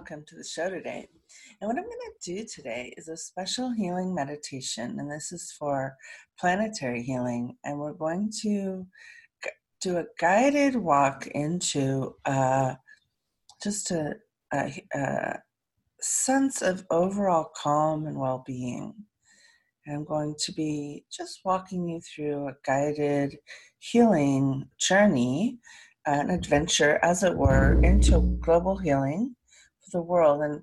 welcome to the show today. And what I'm going to do today is a special healing meditation, and this is for planetary healing. And we're going to do a guided walk into uh, just a, a, a sense of overall calm and well being. I'm going to be just walking you through a guided healing journey, an adventure, as it were, into global healing the world. And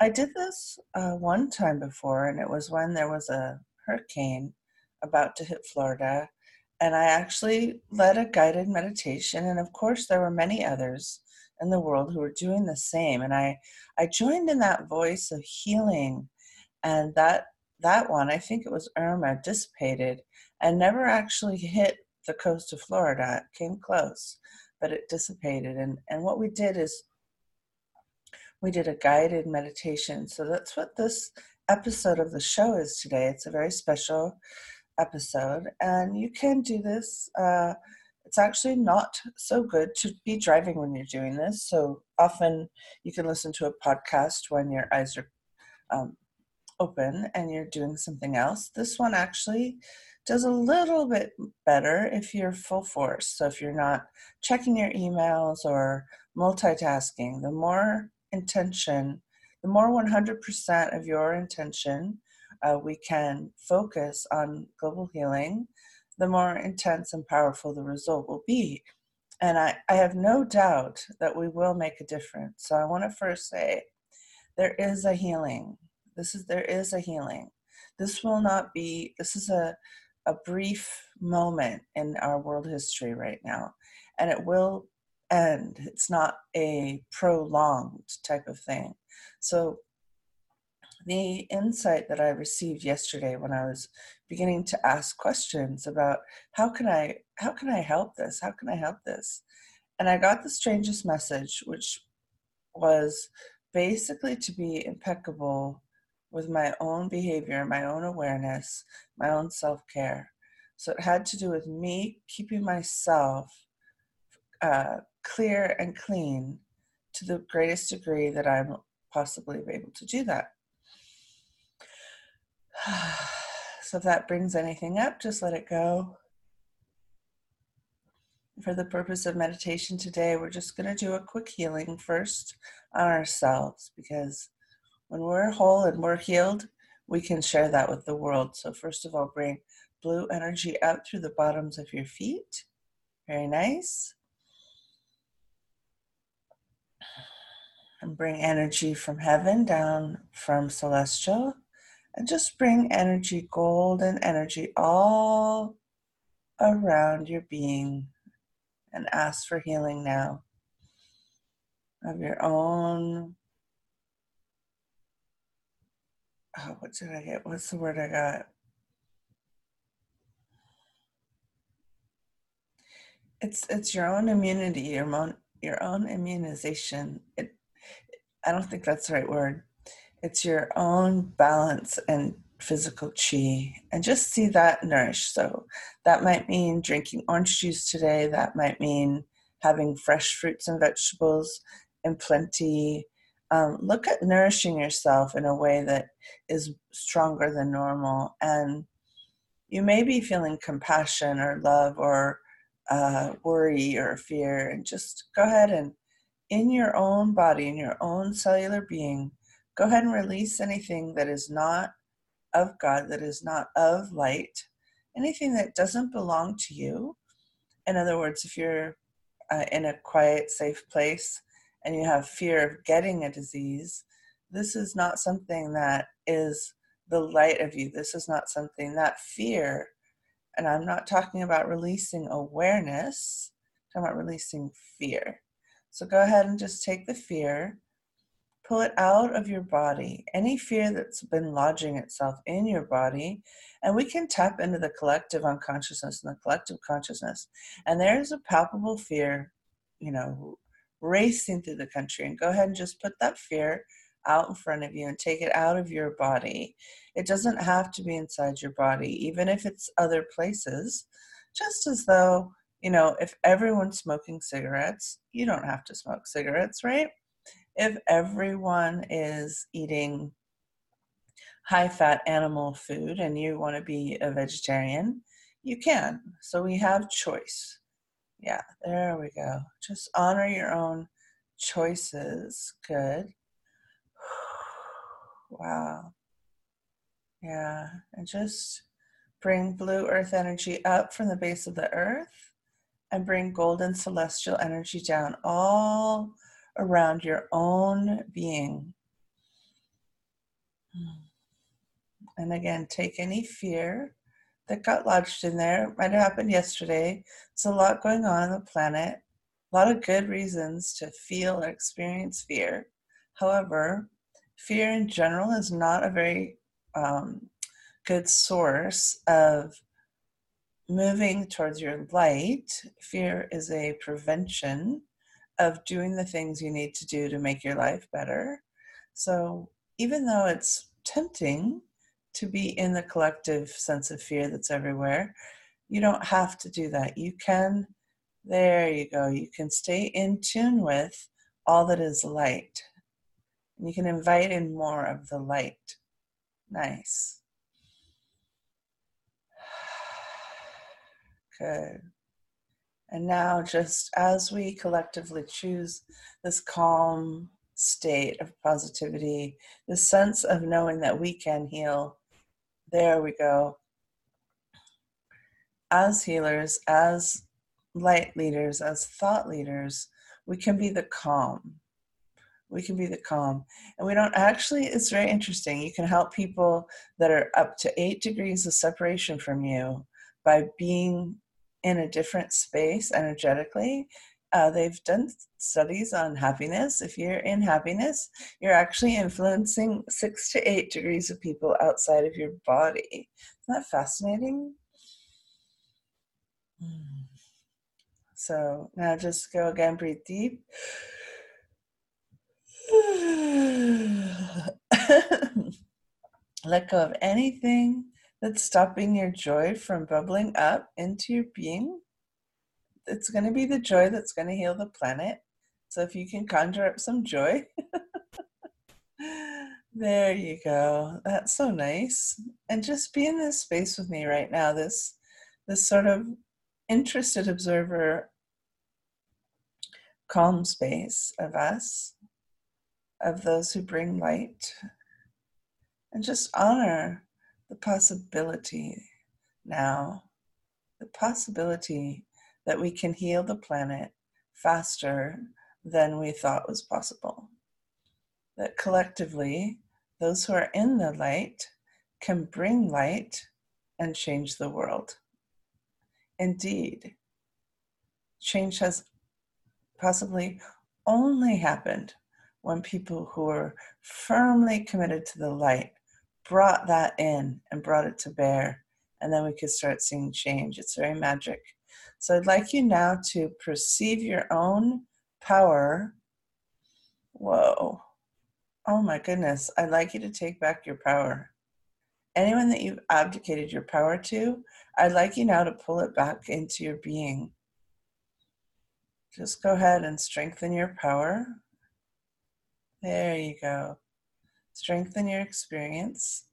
I did this uh, one time before, and it was when there was a hurricane about to hit Florida. And I actually led a guided meditation. And of course, there were many others in the world who were doing the same. And I, I joined in that voice of healing. And that that one, I think it was Irma, dissipated and never actually hit the coast of Florida. It came close, but it dissipated. And, and what we did is we did a guided meditation. So that's what this episode of the show is today. It's a very special episode, and you can do this. Uh, it's actually not so good to be driving when you're doing this. So often you can listen to a podcast when your eyes are um, open and you're doing something else. This one actually does a little bit better if you're full force. So if you're not checking your emails or multitasking, the more intention, the more 100% of your intention uh, we can focus on global healing, the more intense and powerful the result will be. And I, I have no doubt that we will make a difference. So I want to first say there is a healing this is there is a healing. This will not be. This is a a brief moment in our world history right now, and it will end. It's not a prolonged type of thing. So the insight that I received yesterday when I was beginning to ask questions about how can I how can I help this? How can I help this? And I got the strangest message, which was basically to be impeccable with my own behavior, my own awareness, my own self care. So it had to do with me keeping myself uh, clear and clean to the greatest degree that I'm possibly able to do that. so if that brings anything up, just let it go. For the purpose of meditation today, we're just going to do a quick healing first on ourselves because when we're whole and we're healed, we can share that with the world. So, first of all, bring blue energy out through the bottoms of your feet. Very nice. And bring energy from heaven down from celestial. And just bring energy, golden energy, all around your being. And ask for healing now of your own oh, what did I get? What's the word I got? It's it's your own immunity, your own your own immunization. It, I don't think that's the right word. It's your own balance and physical chi, and just see that nourished. So that might mean drinking orange juice today. That might mean having fresh fruits and vegetables in plenty um, look at nourishing yourself in a way that is stronger than normal. And you may be feeling compassion or love or uh, worry or fear, and just go ahead and, in your own body, in your own cellular being, go ahead and release anything that is not of God, that is not of light, anything that doesn't belong to you. In other words, if you're uh, in a quiet, safe place, and you have fear of getting a disease, this is not something that is the light of you. This is not something that fear, and I'm not talking about releasing awareness, I'm talking about releasing fear. So go ahead and just take the fear, pull it out of your body, any fear that's been lodging itself in your body, and we can tap into the collective unconsciousness and the collective consciousness. And there's a palpable fear, you know, racing through the country and go ahead and just put that fear out in front of you and take it out of your body. It doesn't have to be inside your body, even if it's other places. Just as though, you know, if everyone's smoking cigarettes, you don't have to smoke cigarettes, right? if everyone is eating high fat animal food and you want to be a vegetarian, you can. So we have choice. Yeah, there we go. Just honor your own choices. Good. Wow. Yeah, and just bring blue earth energy up from the base of the earth and bring golden celestial energy down all around your own being. And again, take any fear that got lodged in there. It might have happened yesterday. There's a lot going on on the planet, a lot of good reasons to feel or experience fear. However, fear in general is not a very um, good source of moving towards your light. Fear is a prevention of doing the things you need to do to make your life better. So, even though it's tempting to be in the collective sense of fear that's everywhere, you don't have to do that. You can, there you go, you can stay in tune with all that is light. And you can invite in more of the light. Nice. Good. And now, just as we collectively choose this calm state of positivity, this sense of knowing that we can heal, there we go. As healers, as light leaders, as thought leaders, we can be the calm. We can be the calm. And we don't actually, it's very interesting. You can help people that are up to eight degrees of separation from you by being in a different space energetically. Uh, they've done studies on happiness. If you're in happiness, you're actually influencing six to eight degrees of people outside of your body. Isn't that fascinating? Hmm. So now just go again, breathe deep. Let go of anything that's stopping your joy from bubbling up into your being. It's going to be the joy that's going to heal the planet. So if you can conjure up some joy, there you go. That's so nice. And just be in this space with me right now. This this sort of interested observer calm space of us, of those who bring light. And just honor the possibility now, the possibility that we can heal the planet faster than we thought was possible. That collectively, those who are in the light can bring light and change the world. Indeed, change has possibly only happened when people who are firmly committed to the light brought that in and brought it to bear, and then we could start seeing change. It's very magic. So I'd like you now to perceive your own power. Whoa. Oh my goodness. I'd like you to take back your power. Anyone that you've abdicated your power to, I'd like you now to pull it back into your being. Just go ahead and strengthen your power. There you go. Strengthen your experience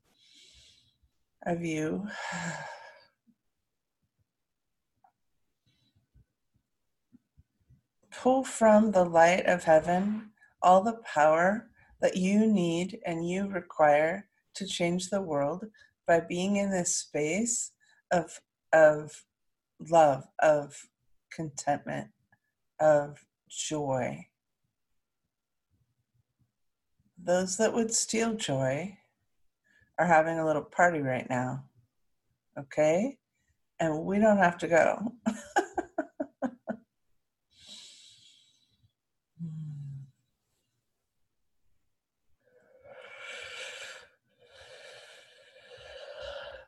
of you. Pull from the light of heaven all the power that you need and you require to change the world by being in this space of, of love, of contentment, of joy those that would steal joy are having a little party right now. Okay? And we don't have to go.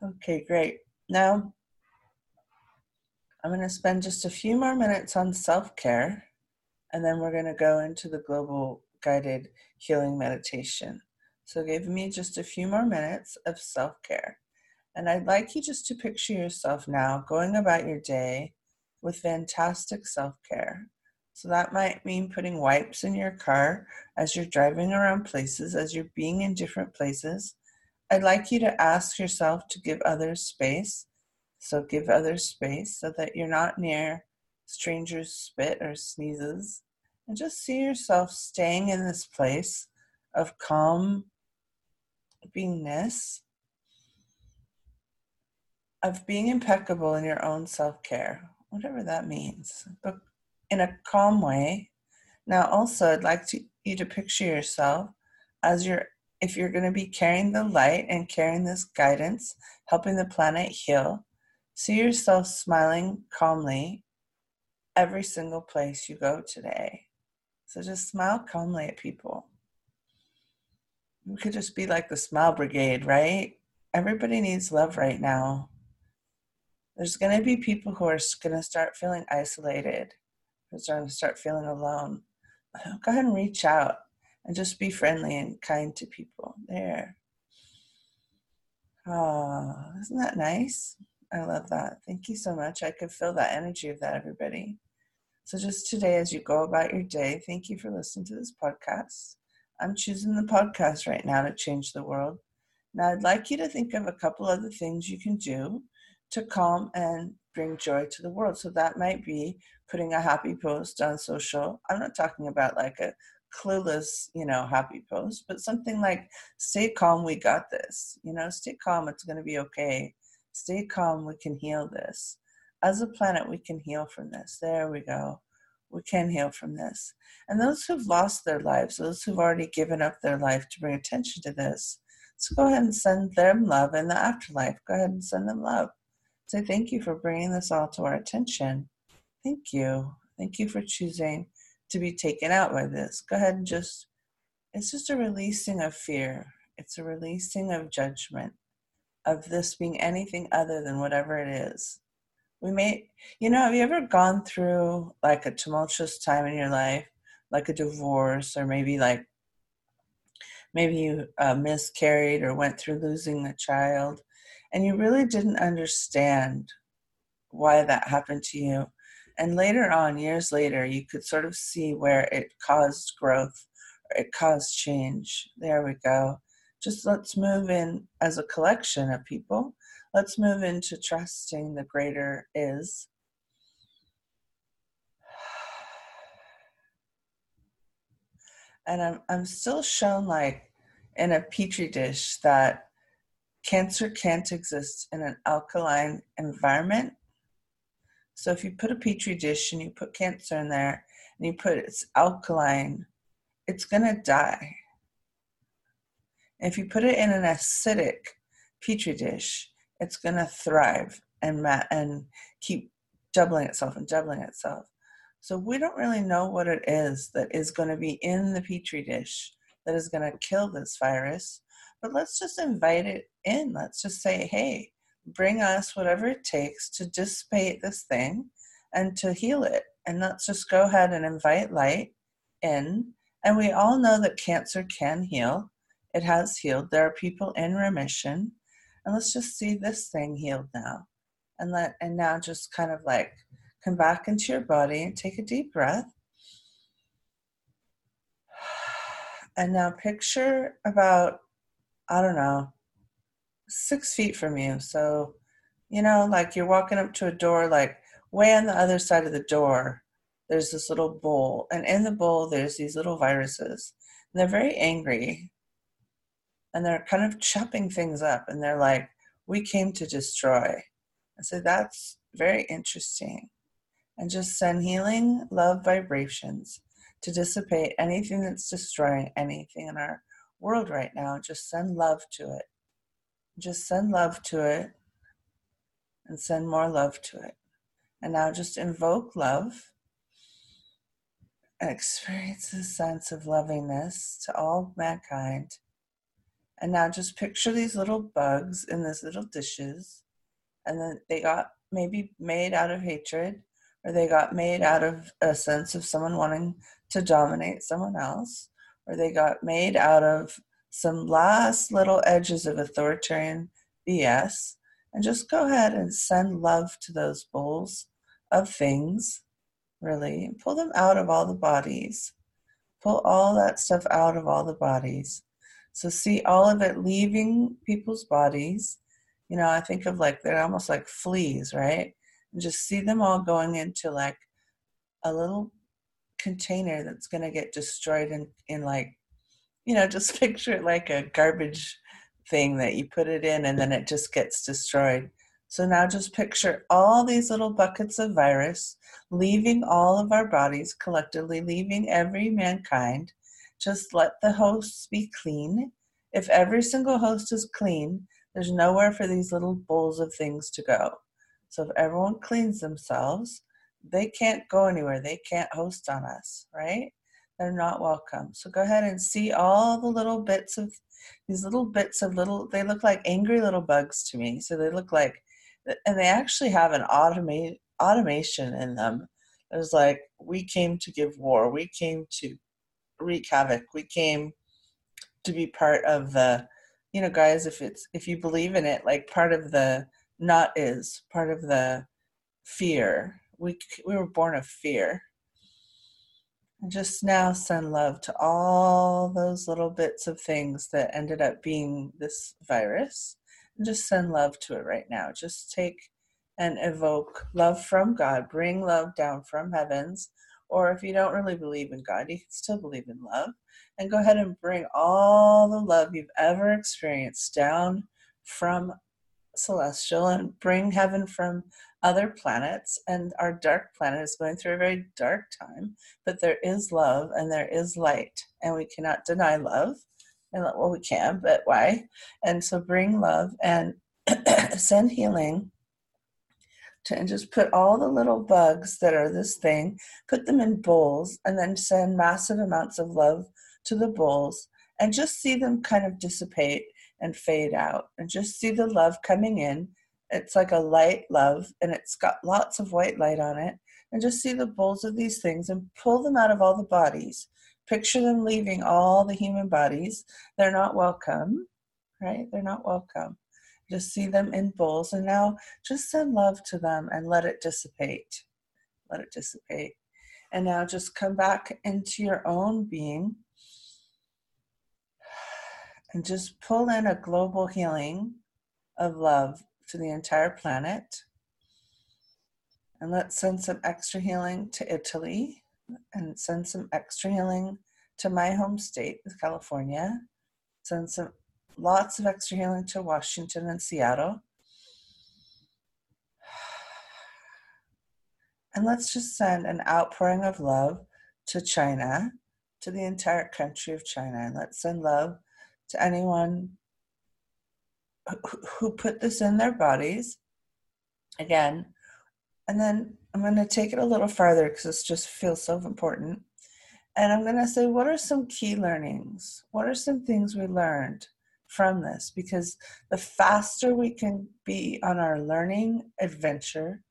okay, great. Now, I'm going to spend just a few more minutes on self care, and then we're going to go into the global guided healing meditation. So, give me just a few more minutes of self care. And I'd like you just to picture yourself now going about your day with fantastic self care, So that might mean putting wipes in your car as you're driving around places, as you're being in different places. I'd like you to ask yourself to give others space. So give others space so that you're not near strangers' spit or sneezes. And just see yourself staying in this place of calm beingness, of being impeccable in your own self care, whatever that means. But in a calm way. Now, also, I'd like to, you to picture yourself as you're, if you're going to be carrying the light and carrying this guidance, helping the planet heal, see yourself smiling calmly every single place you go today. So just smile calmly at people. We could just be like the smile brigade, right? Everybody needs love right now. There's going to be people who are going to start feeling isolated who's starting to start feeling alone, go ahead and reach out and just be friendly and kind to people. There. Oh, isn't that nice? I love that. Thank you so much. I could feel that energy of that, everybody. So, just today, as you go about your day, thank you for listening to this podcast. I'm choosing the podcast right now to change the world. Now, I'd like you to think of a couple other things you can do to calm and bring joy to the world. So that might be putting a happy post on social. I'm not talking about like a clueless, you know, happy post, but something like stay calm, we got this. You know, stay calm, it's going to be okay. Stay calm, we can heal this. As a planet, we can heal from this. There we go. We can heal from this. And those who've lost their lives, those who've already given up their life to bring attention to this, so go ahead and send them love in the afterlife. Go ahead and send them love. Say thank you for bringing this all to our attention. Thank you. Thank you for choosing to be taken out by this. Go ahead and just, it's just a releasing of fear. It's a releasing of judgment, of this being anything other than whatever it is. We may, you know, have you ever gone through like a tumultuous time in your life, like a divorce, or maybe like, maybe you uh, miscarried or went through losing a child, and you really didn't understand why that happened to you. And later on, years later, you could sort of see where it caused growth, it caused change. There we go. Just let's move in as a collection of people. Let's move into trusting the greater is. And I'm, I'm still shown like in a petri dish that Cancer can't exist in an alkaline environment. So if you put a petri dish and you put cancer in there and you put it's alkaline, it's going to die. If you put it in an acidic petri dish, it's going to thrive and ma- and keep doubling itself and doubling itself. So we don't really know what it is that is going to be in the petri dish that is going to kill this virus but let's just invite it in. Let's just say, hey, bring us whatever it takes to dissipate this thing and to heal it. And let's just go ahead and invite light in. And we all know that cancer can heal. It has healed. There are people in remission. And let's just see this thing healed now. And let and now just kind of like come back into your body and take a deep breath. And now picture about I don't know, six feet from you. So, you know, like you're walking up to a door, like way on the other side of the door, there's this little bowl. And in the bowl, there's these little viruses. And they're very angry. And they're kind of chopping things up. And they're like, we came to destroy. And so that's very interesting. And just send healing love vibrations to dissipate anything that's destroying anything in our world right now. Just send love to it. Just send love to it and send more love to it. And now just invoke love and experience a sense of lovingness to all mankind. And now just picture these little bugs in these little dishes. And then they got maybe made out of hatred, or they got made out of a sense of someone wanting to dominate someone else or they got made out of some last little edges of authoritarian BS, and just go ahead and send love to those bowls of things really. Pull them out of all the bodies. Pull all that stuff out of all the bodies. So see all of it leaving people's bodies. You know, I think of like they're almost like fleas, right? And just see them all going into like a little container that's going to get destroyed in, in like, you know, just picture it like a garbage thing that you put it in and then it just gets destroyed. So now just picture all these little buckets of virus leaving all of our bodies collectively, leaving every mankind. Just let the hosts be clean. If every single host is clean, there's nowhere for these little bowls of things to go. So if everyone cleans themselves, they can't go anywhere. They can't host on us, right? They're not welcome. So go ahead and see all the little bits of these little bits of little, they look like angry little bugs to me. So they look like, and they actually have an automate, automation in them. It's like, we came to give war. We came to wreak havoc. We came to be part of the, you know, guys, if it's, if you believe in it, like part of the not is, part of the fear, we we were born of fear. Just now send love to all those little bits of things that ended up being this virus. And just send love to it right now. Just take and evoke love from God. Bring love down from heavens. Or if you don't really believe in God, you can still believe in love. And go ahead and bring all the love you've ever experienced down from celestial and bring heaven from other planets. And our dark planet is going through a very dark time but there is love and there is light. And we cannot deny love. And well we can but why? And so bring love and send healing to and just put all the little bugs that are this thing put them in bowls and then send massive amounts of love to the bowls and just see them kind of dissipate and fade out and just see the love coming in it's like a light love and it's got lots of white light on it. And just see the bowls of these things and pull them out of all the bodies. Picture them leaving all the human bodies. They're not welcome, right? They're not welcome. Just see them in bowls and now just send love to them and let it dissipate. Let it dissipate. And now just come back into your own being and just pull in a global healing of love to the entire planet. And let's send some extra healing to Italy and send some extra healing to my home state, California. Send some lots of extra healing to Washington and Seattle. And let's just send an outpouring of love to China, to the entire country of China. And let's send love to anyone who put this in their bodies again and then i'm going to take it a little farther because this just feels so important and i'm going to say what are some key learnings what are some things we learned from this because the faster we can be on our learning adventure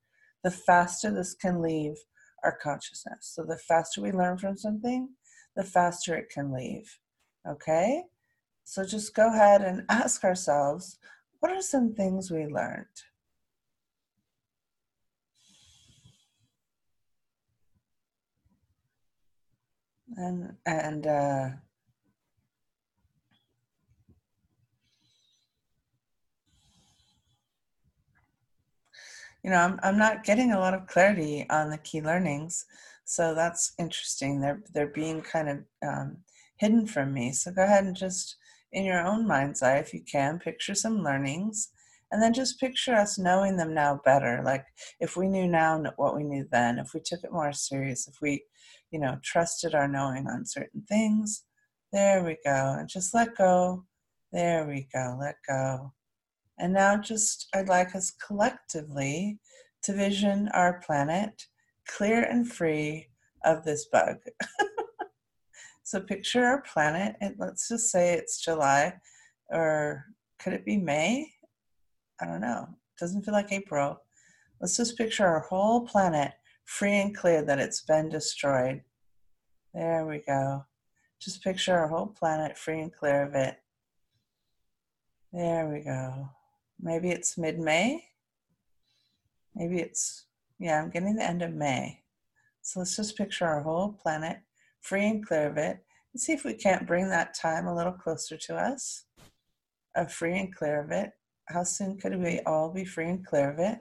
the faster this can leave our consciousness so the faster we learn from something the faster it can leave okay so just go ahead and ask ourselves what are some things we learned? And, and, uh, you know, I'm, I'm not getting a lot of clarity on the key learnings. So that's interesting. They're, they're being kind of um, hidden from me. So go ahead and just in your own mind's eye, if you can, picture some learnings and then just picture us knowing them now better. Like if we knew now what we knew then, if we took it more serious, if we, you know, trusted our knowing on certain things, there we go. And just let go. There we go. Let go. And now just, I'd like us collectively to vision our planet clear and free of this bug. So picture our planet, and let's just say it's July, or could it be May? I don't know. It doesn't feel like April. Let's just picture our whole planet free and clear that it's been destroyed. There we go. Just picture our whole planet free and clear of it. There we go. Maybe it's mid May. Maybe it's, yeah, I'm getting the end of May. So let's just picture our whole planet free and clear of it and see if we can't bring that time a little closer to us of free and clear of it. How soon could we all be free and clear of it?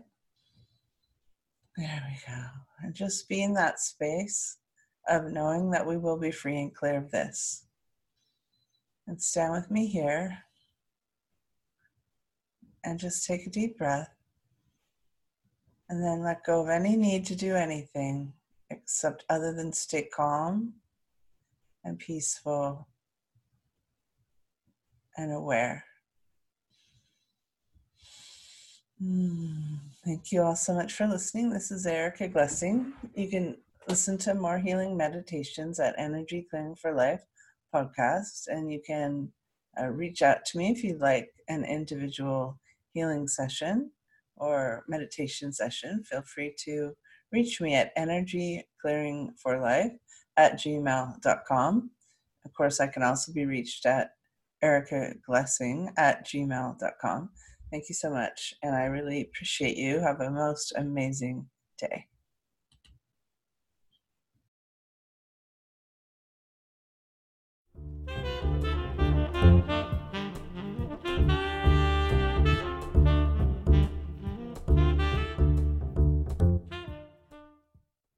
There we go. And just be in that space of knowing that we will be free and clear of this. And stand with me here. And just take a deep breath. And then let go of any need to do anything except other than stay calm and peaceful and aware. Mm, thank you all so much for listening. This is Erica Glessing. You can listen to more healing meditations at Energy Clearing for Life podcast, and you can uh, reach out to me if you'd like an individual healing session or meditation session. Feel free to reach me at Energy Clearing for Life at gmail.com. Of course, I can also be reached at Erica Glessing at gmail.com. Thank you so much, and I really appreciate you. Have a most amazing day.